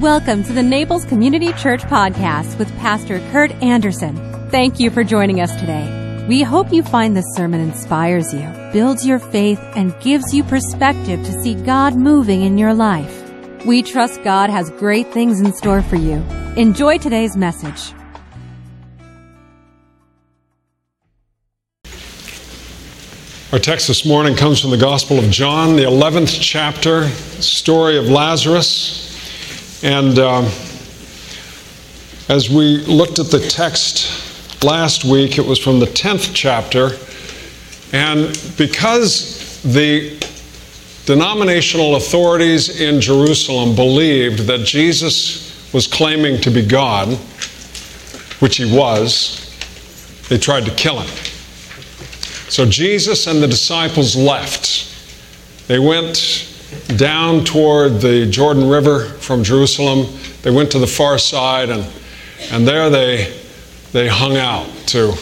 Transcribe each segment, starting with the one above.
Welcome to the Naples Community Church Podcast with Pastor Kurt Anderson. Thank you for joining us today. We hope you find this sermon inspires you, builds your faith, and gives you perspective to see God moving in your life. We trust God has great things in store for you. Enjoy today's message. Our text this morning comes from the Gospel of John, the 11th chapter, story of Lazarus. And um, as we looked at the text last week, it was from the 10th chapter. And because the denominational authorities in Jerusalem believed that Jesus was claiming to be God, which he was, they tried to kill him. So Jesus and the disciples left. They went down toward the Jordan River from Jerusalem. They went to the far side, and, and there they, they hung out to,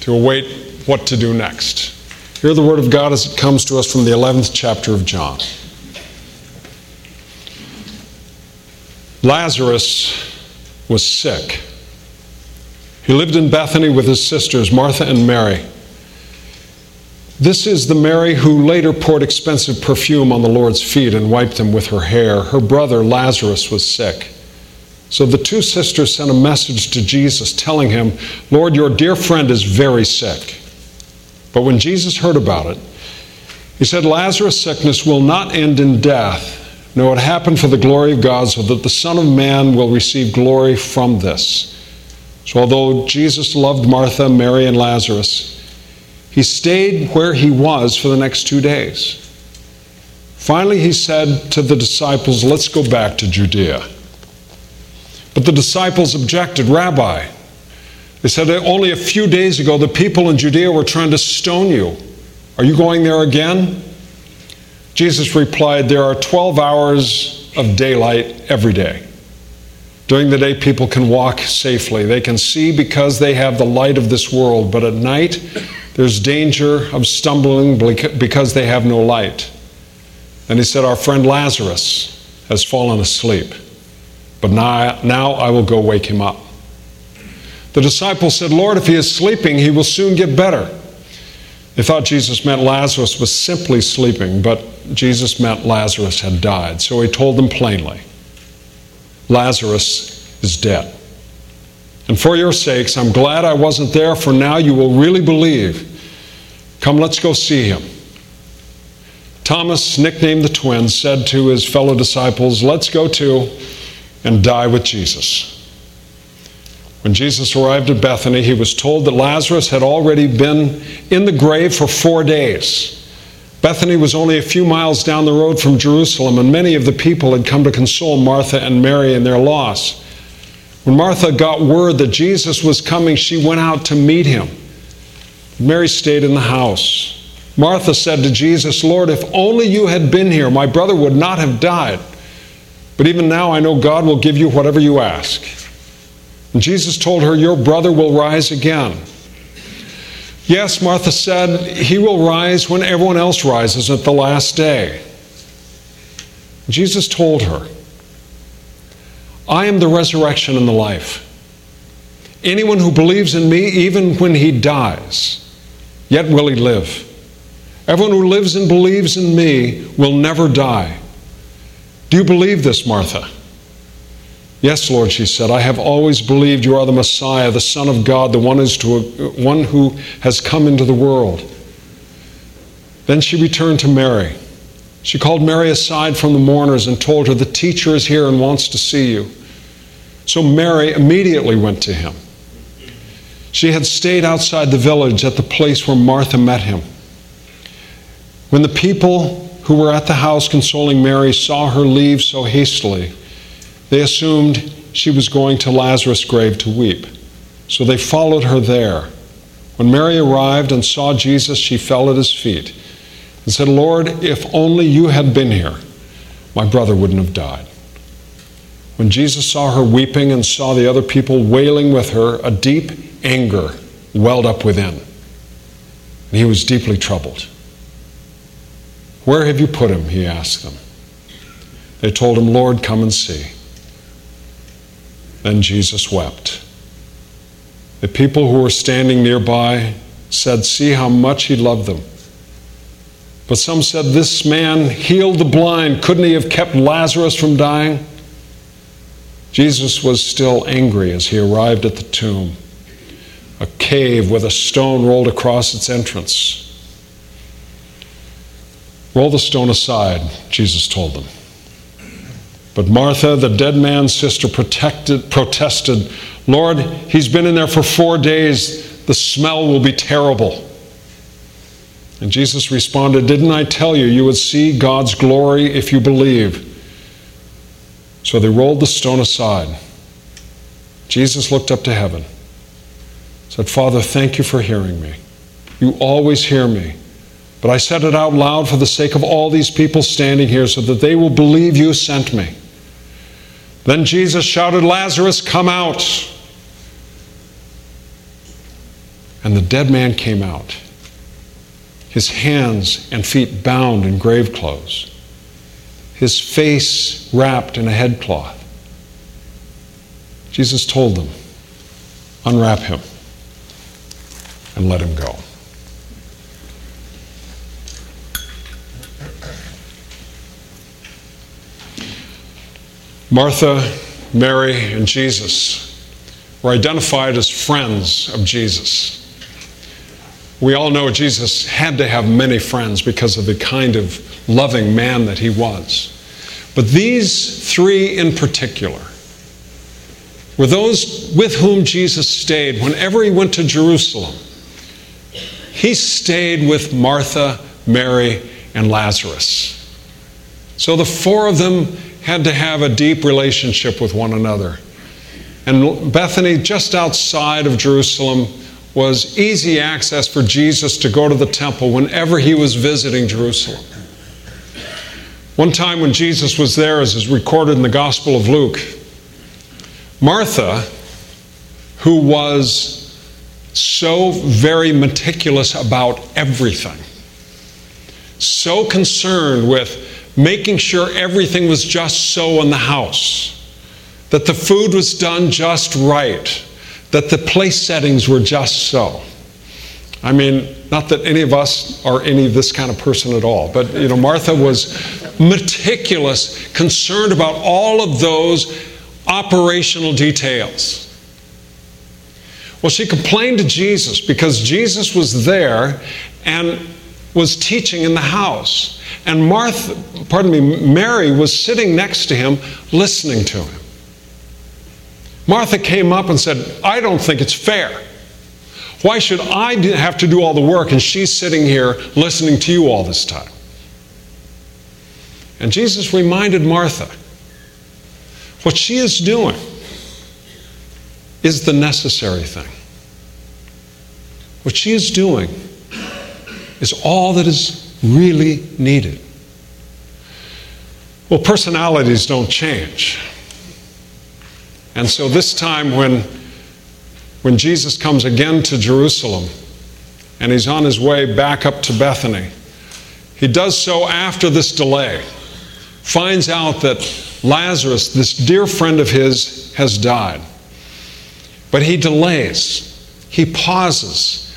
to await what to do next. Hear the word of God as it comes to us from the 11th chapter of John. Lazarus was sick. He lived in Bethany with his sisters, Martha and Mary. This is the Mary who later poured expensive perfume on the Lord's feet and wiped them with her hair. Her brother Lazarus was sick. So the two sisters sent a message to Jesus telling him, Lord, your dear friend is very sick. But when Jesus heard about it, he said, Lazarus' sickness will not end in death. No, it happened for the glory of God, so that the Son of Man will receive glory from this. So although Jesus loved Martha, Mary, and Lazarus, he stayed where he was for the next two days. Finally, he said to the disciples, Let's go back to Judea. But the disciples objected, Rabbi. They said, Only a few days ago, the people in Judea were trying to stone you. Are you going there again? Jesus replied, There are 12 hours of daylight every day. During the day, people can walk safely. They can see because they have the light of this world. But at night, there's danger of stumbling because they have no light. And he said, Our friend Lazarus has fallen asleep, but now, now I will go wake him up. The disciples said, Lord, if he is sleeping, he will soon get better. They thought Jesus meant Lazarus was simply sleeping, but Jesus meant Lazarus had died. So he told them plainly Lazarus is dead. And for your sakes, I'm glad I wasn't there, for now you will really believe. Come, let's go see him. Thomas, nicknamed the twin, said to his fellow disciples, Let's go to and die with Jesus. When Jesus arrived at Bethany, he was told that Lazarus had already been in the grave for four days. Bethany was only a few miles down the road from Jerusalem, and many of the people had come to console Martha and Mary in their loss. When Martha got word that Jesus was coming, she went out to meet him. Mary stayed in the house. Martha said to Jesus, Lord, if only you had been here, my brother would not have died. But even now I know God will give you whatever you ask. And Jesus told her, Your brother will rise again. Yes, Martha said, He will rise when everyone else rises at the last day. Jesus told her, I am the resurrection and the life. Anyone who believes in me, even when he dies, yet will he live. Everyone who lives and believes in me will never die. Do you believe this, Martha? Yes, Lord, she said, I have always believed you are the Messiah, the Son of God, the one, to, one who has come into the world. Then she returned to Mary. She called Mary aside from the mourners and told her, The teacher is here and wants to see you. So Mary immediately went to him. She had stayed outside the village at the place where Martha met him. When the people who were at the house consoling Mary saw her leave so hastily, they assumed she was going to Lazarus' grave to weep. So they followed her there. When Mary arrived and saw Jesus, she fell at his feet and said, Lord, if only you had been here, my brother wouldn't have died. When Jesus saw her weeping and saw the other people wailing with her, a deep anger welled up within. And he was deeply troubled. Where have you put him? He asked them. They told him, Lord, come and see. Then Jesus wept. The people who were standing nearby said, See how much he loved them. But some said, This man healed the blind. Couldn't he have kept Lazarus from dying? Jesus was still angry as he arrived at the tomb, a cave with a stone rolled across its entrance. Roll the stone aside, Jesus told them. But Martha, the dead man's sister, protected, protested, Lord, he's been in there for four days. The smell will be terrible. And Jesus responded, Didn't I tell you you would see God's glory if you believe? So they rolled the stone aside. Jesus looked up to heaven, He said, Father, thank you for hearing me. You always hear me. But I said it out loud for the sake of all these people standing here so that they will believe you sent me. Then Jesus shouted, Lazarus, come out. And the dead man came out, his hands and feet bound in grave clothes, his face wrapped in a headcloth. Jesus told them, Unwrap him and let him go. Martha, Mary, and Jesus were identified as friends of Jesus. We all know Jesus had to have many friends because of the kind of loving man that he was. But these three in particular were those with whom Jesus stayed whenever he went to Jerusalem. He stayed with Martha, Mary, and Lazarus. So the four of them had to have a deep relationship with one another. And Bethany, just outside of Jerusalem, was easy access for Jesus to go to the temple whenever he was visiting Jerusalem. One time when Jesus was there, as is recorded in the Gospel of Luke, Martha, who was so very meticulous about everything, so concerned with making sure everything was just so in the house, that the food was done just right, that the place settings were just so. I mean, not that any of us are any of this kind of person at all, but you know, Martha was meticulous, concerned about all of those operational details. Well, she complained to Jesus because Jesus was there and was teaching in the house. And Martha, pardon me, Mary was sitting next to him listening to him. Martha came up and said, I don't think it's fair. Why should I have to do all the work and she's sitting here listening to you all this time? And Jesus reminded Martha what she is doing is the necessary thing. What she is doing is all that is really needed. Well, personalities don't change. And so this time when, when Jesus comes again to Jerusalem and he's on his way back up to Bethany, he does so after this delay, finds out that Lazarus, this dear friend of his, has died. But he delays, he pauses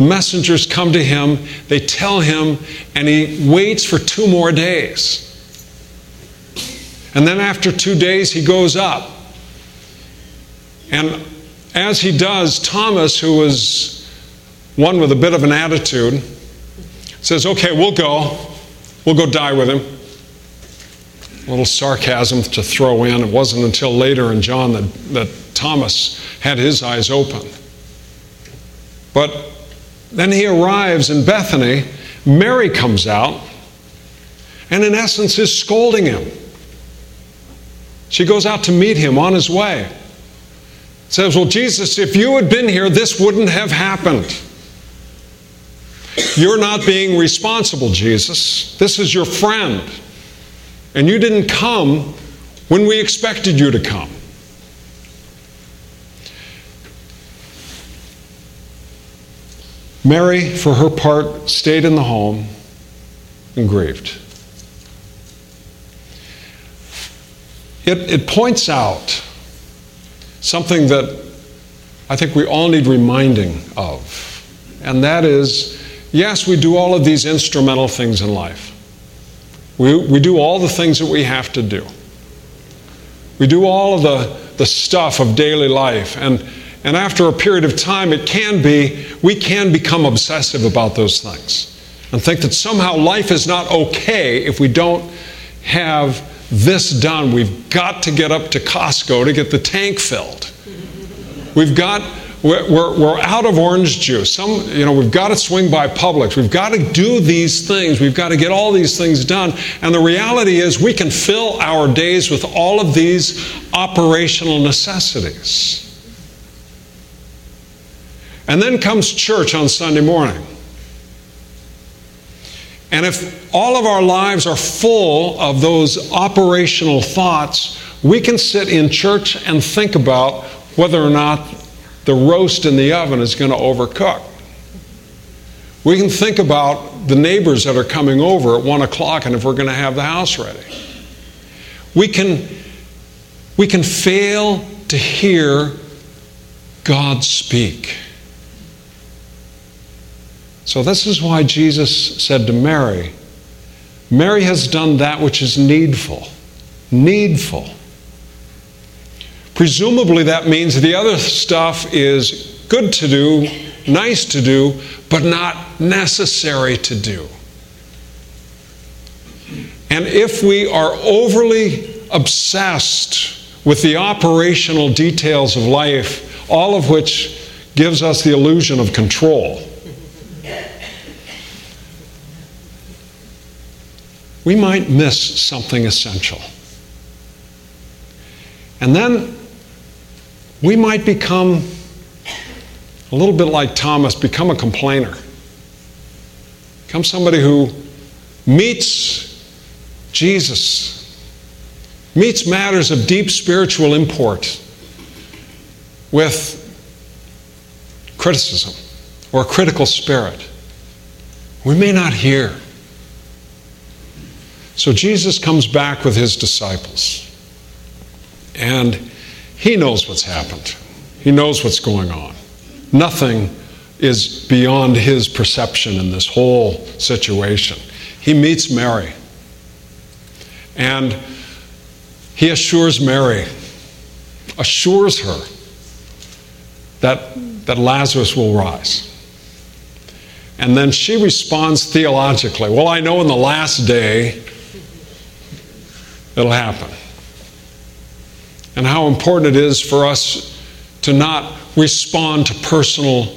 the messengers come to him, they tell him, and he waits for two more days. And then after two days, he goes up. And as he does, Thomas, who was one with a bit of an attitude, says, Okay, we'll go. We'll go die with him. A little sarcasm to throw in. It wasn't until later in John that, that Thomas had his eyes open. But then he arrives in Bethany. Mary comes out and, in essence, is scolding him. She goes out to meet him on his way. Says, Well, Jesus, if you had been here, this wouldn't have happened. You're not being responsible, Jesus. This is your friend. And you didn't come when we expected you to come. Mary, for her part, stayed in the home and grieved. It, it points out something that I think we all need reminding of. And that is yes, we do all of these instrumental things in life. We, we do all the things that we have to do. We do all of the, the stuff of daily life. And, and after a period of time, it can be, we can become obsessive about those things and think that somehow life is not okay if we don't have this done. We've got to get up to Costco to get the tank filled. We've got we're, we're, out of orange juice. Some, you know, we've got to swing by Publix. We've got to do these things. We've got to get all these things done. And the reality is, we can fill our days with all of these operational necessities. And then comes church on Sunday morning. And if all of our lives are full of those operational thoughts, we can sit in church and think about whether or not the roast in the oven is going to overcook. We can think about the neighbors that are coming over at one o'clock and if we're going to have the house ready. We can, we can fail to hear God speak. So, this is why Jesus said to Mary, Mary has done that which is needful. Needful. Presumably, that means the other stuff is good to do, nice to do, but not necessary to do. And if we are overly obsessed with the operational details of life, all of which gives us the illusion of control, we might miss something essential. And then we might become a little bit like Thomas, become a complainer. Become somebody who meets Jesus, meets matters of deep spiritual import with criticism or a critical spirit. We may not hear. So Jesus comes back with his disciples. And he knows what's happened, He knows what's going on. Nothing is beyond His perception in this whole situation. He meets Mary, and He assures Mary, assures her that, that Lazarus will rise. And then she responds theologically Well, I know in the last day it'll happen and how important it is for us to not respond to personal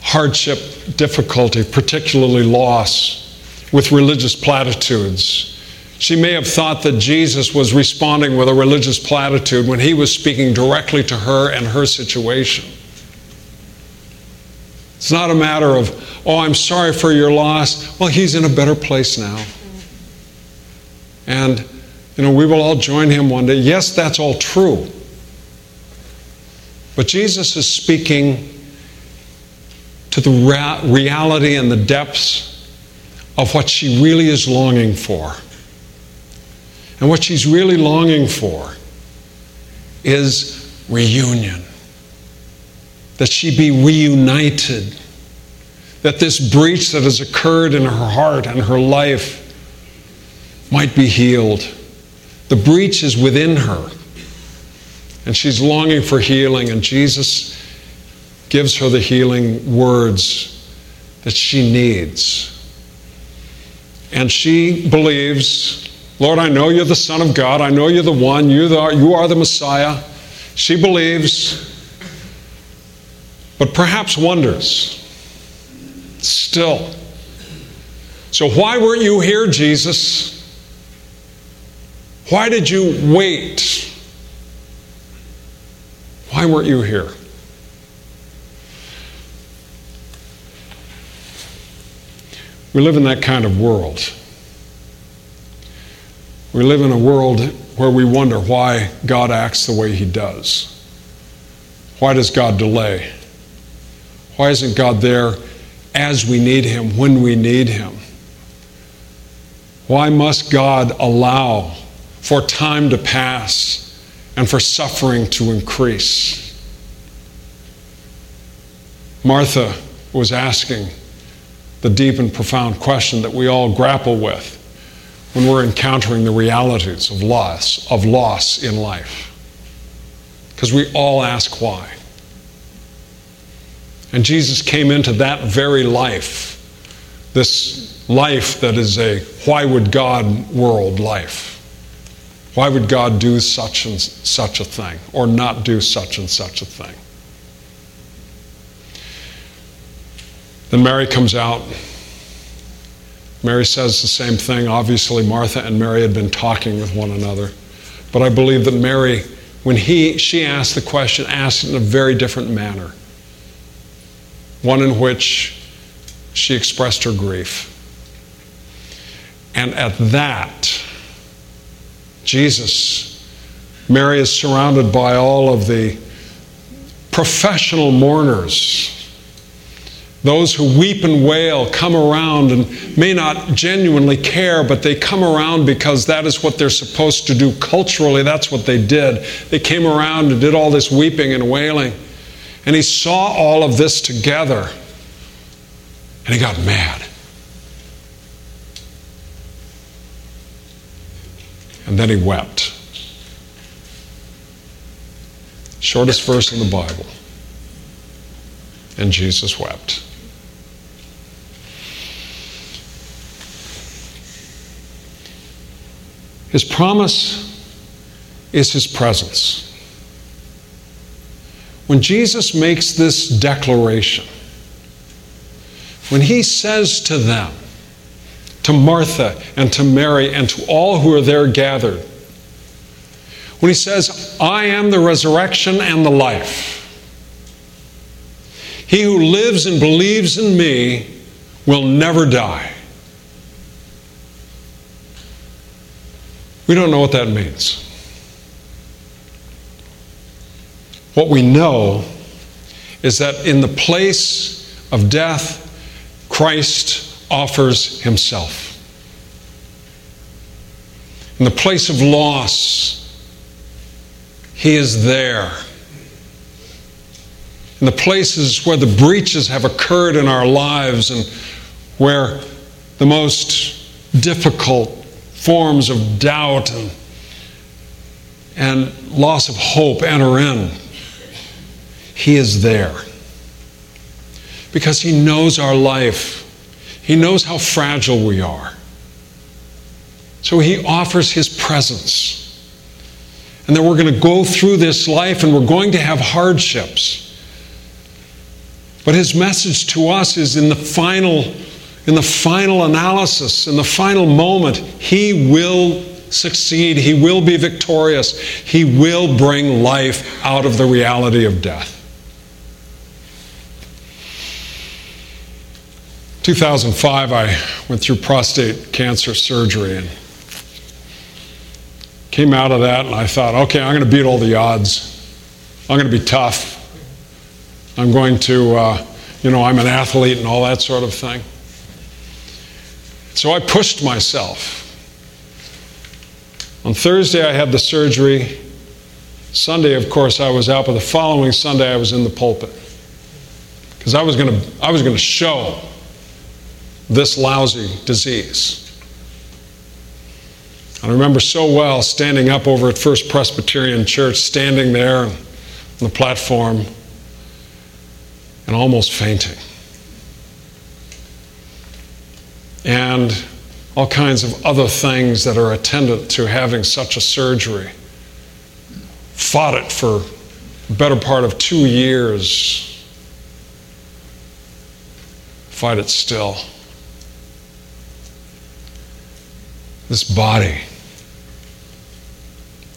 hardship, difficulty, particularly loss, with religious platitudes. She may have thought that Jesus was responding with a religious platitude when he was speaking directly to her and her situation. It's not a matter of, oh, I'm sorry for your loss. Well, he's in a better place now. And you know, we will all join him one day. Yes, that's all true. But Jesus is speaking to the reality and the depths of what she really is longing for. And what she's really longing for is reunion. That she be reunited. That this breach that has occurred in her heart and her life might be healed. The breach is within her. And she's longing for healing, and Jesus gives her the healing words that she needs. And she believes, Lord, I know you're the Son of God. I know you're the one. You, the, you are the Messiah. She believes, but perhaps wonders still. So, why weren't you here, Jesus? Why did you wait? Why weren't you here? We live in that kind of world. We live in a world where we wonder why God acts the way He does. Why does God delay? Why isn't God there as we need Him, when we need Him? Why must God allow for time to pass and for suffering to increase. Martha was asking the deep and profound question that we all grapple with when we're encountering the realities of loss, of loss in life. Because we all ask why. And Jesus came into that very life, this life that is a why would God world life. Why would God do such and such a thing or not do such and such a thing? Then Mary comes out. Mary says the same thing. Obviously, Martha and Mary had been talking with one another. But I believe that Mary, when he, she asked the question, asked it in a very different manner. One in which she expressed her grief. And at that, Jesus, Mary is surrounded by all of the professional mourners those who weep and wail come around and may not genuinely care, but they come around because that is what they're supposed to do culturally. That's what they did. They came around and did all this weeping and wailing. And he saw all of this together and he got mad. And then he wept. Shortest verse in the Bible. And Jesus wept. His promise is His presence. When Jesus makes this declaration, when He says to them, to Martha and to Mary and to all who are there gathered, when He says, I am the resurrection and the life, he who lives and believes in me will never die. We don't know what that means. What we know is that in the place of death, Christ offers himself. In the place of loss, he is there. In the places where the breaches have occurred in our lives and where the most difficult forms of doubt and, and loss of hope enter in, He is there. Because He knows our life, He knows how fragile we are. So He offers His presence. And that we're going to go through this life and we're going to have hardships. But his message to us is in the final in the final analysis, in the final moment, he will succeed. He will be victorious. He will bring life out of the reality of death. 2005, I went through prostate cancer surgery and came out of that, and I thought, okay, I'm going to beat all the odds. I'm going to be tough. I'm going to, uh, you know, I'm an athlete and all that sort of thing. So I pushed myself. On Thursday, I had the surgery. Sunday, of course, I was out, but the following Sunday, I was in the pulpit. Because I was going to I was going to show this lousy disease. I remember so well standing up over at First Presbyterian Church, standing there on the platform, and almost fainting. and all kinds of other things that are attendant to having such a surgery. Fought it for the better part of two years. Fight it still. This body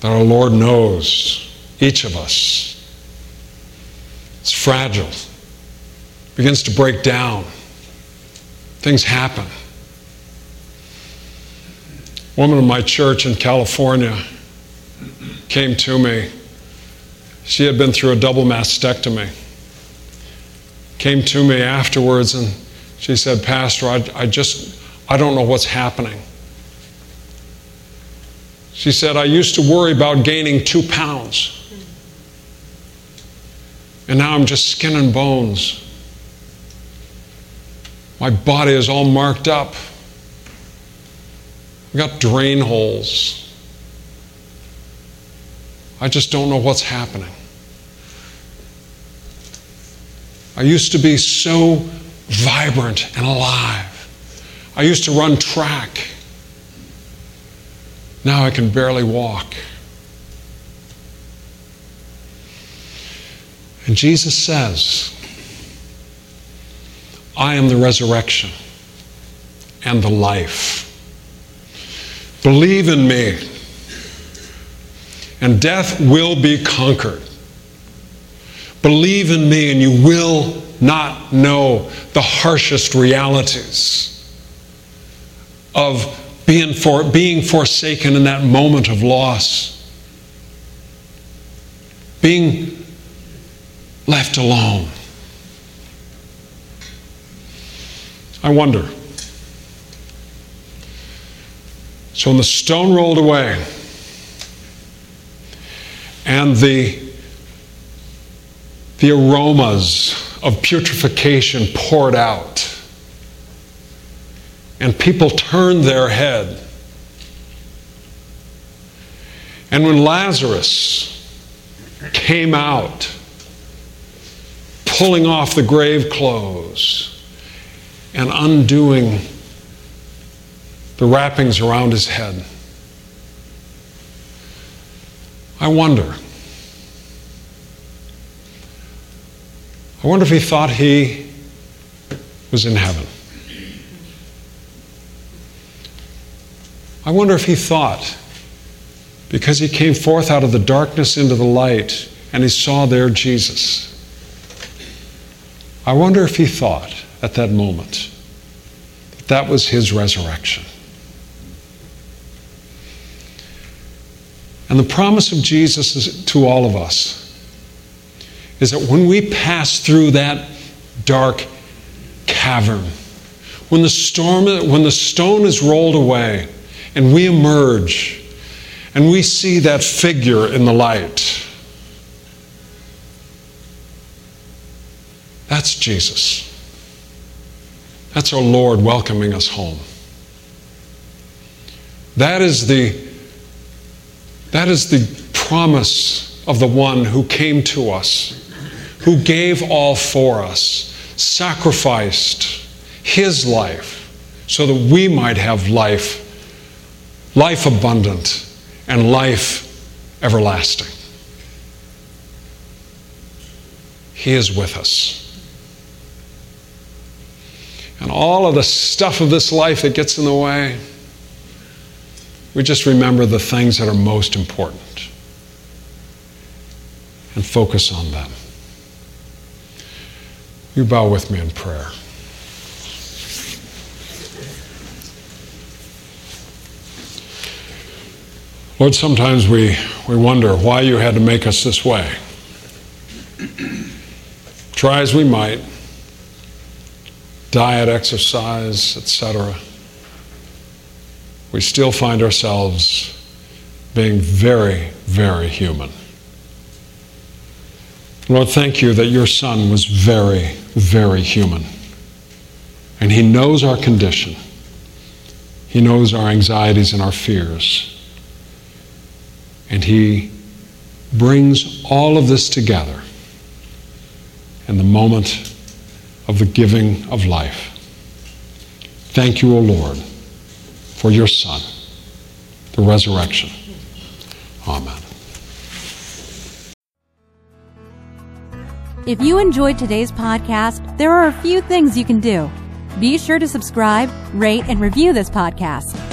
that our Lord knows, each of us, it's fragile, begins to break down. Things happen A woman in my church in California came to me. She had been through a double mastectomy. Came to me afterwards and she said, Pastor, I, I just, I don't know what's happening. She said, I used to worry about gaining two pounds. And now I'm just skin and bones. My body is all marked up. I've got drain holes. I just don't know what's happening. I used to be so vibrant and alive. I used to run track. Now I can barely walk. And Jesus says, I am the resurrection and the life. Believe in me, and death will be conquered. Believe in me, and you will not know the harshest realities of being, for, being forsaken in that moment of loss, being left alone. I wonder. So when the stone rolled away and the, the aromas of putrefaction poured out, and people turned their head. And when Lazarus came out, pulling off the grave clothes and undoing the wrappings around his head, I wonder. I wonder if he thought he was in heaven. I wonder if he thought, because he came forth out of the darkness into the light and he saw there Jesus. I wonder if he thought at that moment that that was his resurrection. And the promise of Jesus is, to all of us is that when we pass through that dark cavern, when the storm, when the stone is rolled away, and we emerge and we see that figure in the light. That's Jesus. That's our Lord welcoming us home. That is the, that is the promise of the one who came to us, who gave all for us, sacrificed his life so that we might have life life abundant, and life everlasting. He is with us. And all of the stuff of this life that gets in the way, we just remember the things that are most important and focus on them. You bow with me in prayer. Lord, sometimes we, we wonder why you had to make us this way. Try as we might, diet, exercise, etc., we still find ourselves being very, very human. Lord, thank you that your Son was very, very human. And He knows our condition, He knows our anxieties and our fears. And he brings all of this together in the moment of the giving of life. Thank you, O Lord, for your Son, the resurrection. Amen. If you enjoyed today's podcast, there are a few things you can do. Be sure to subscribe, rate, and review this podcast.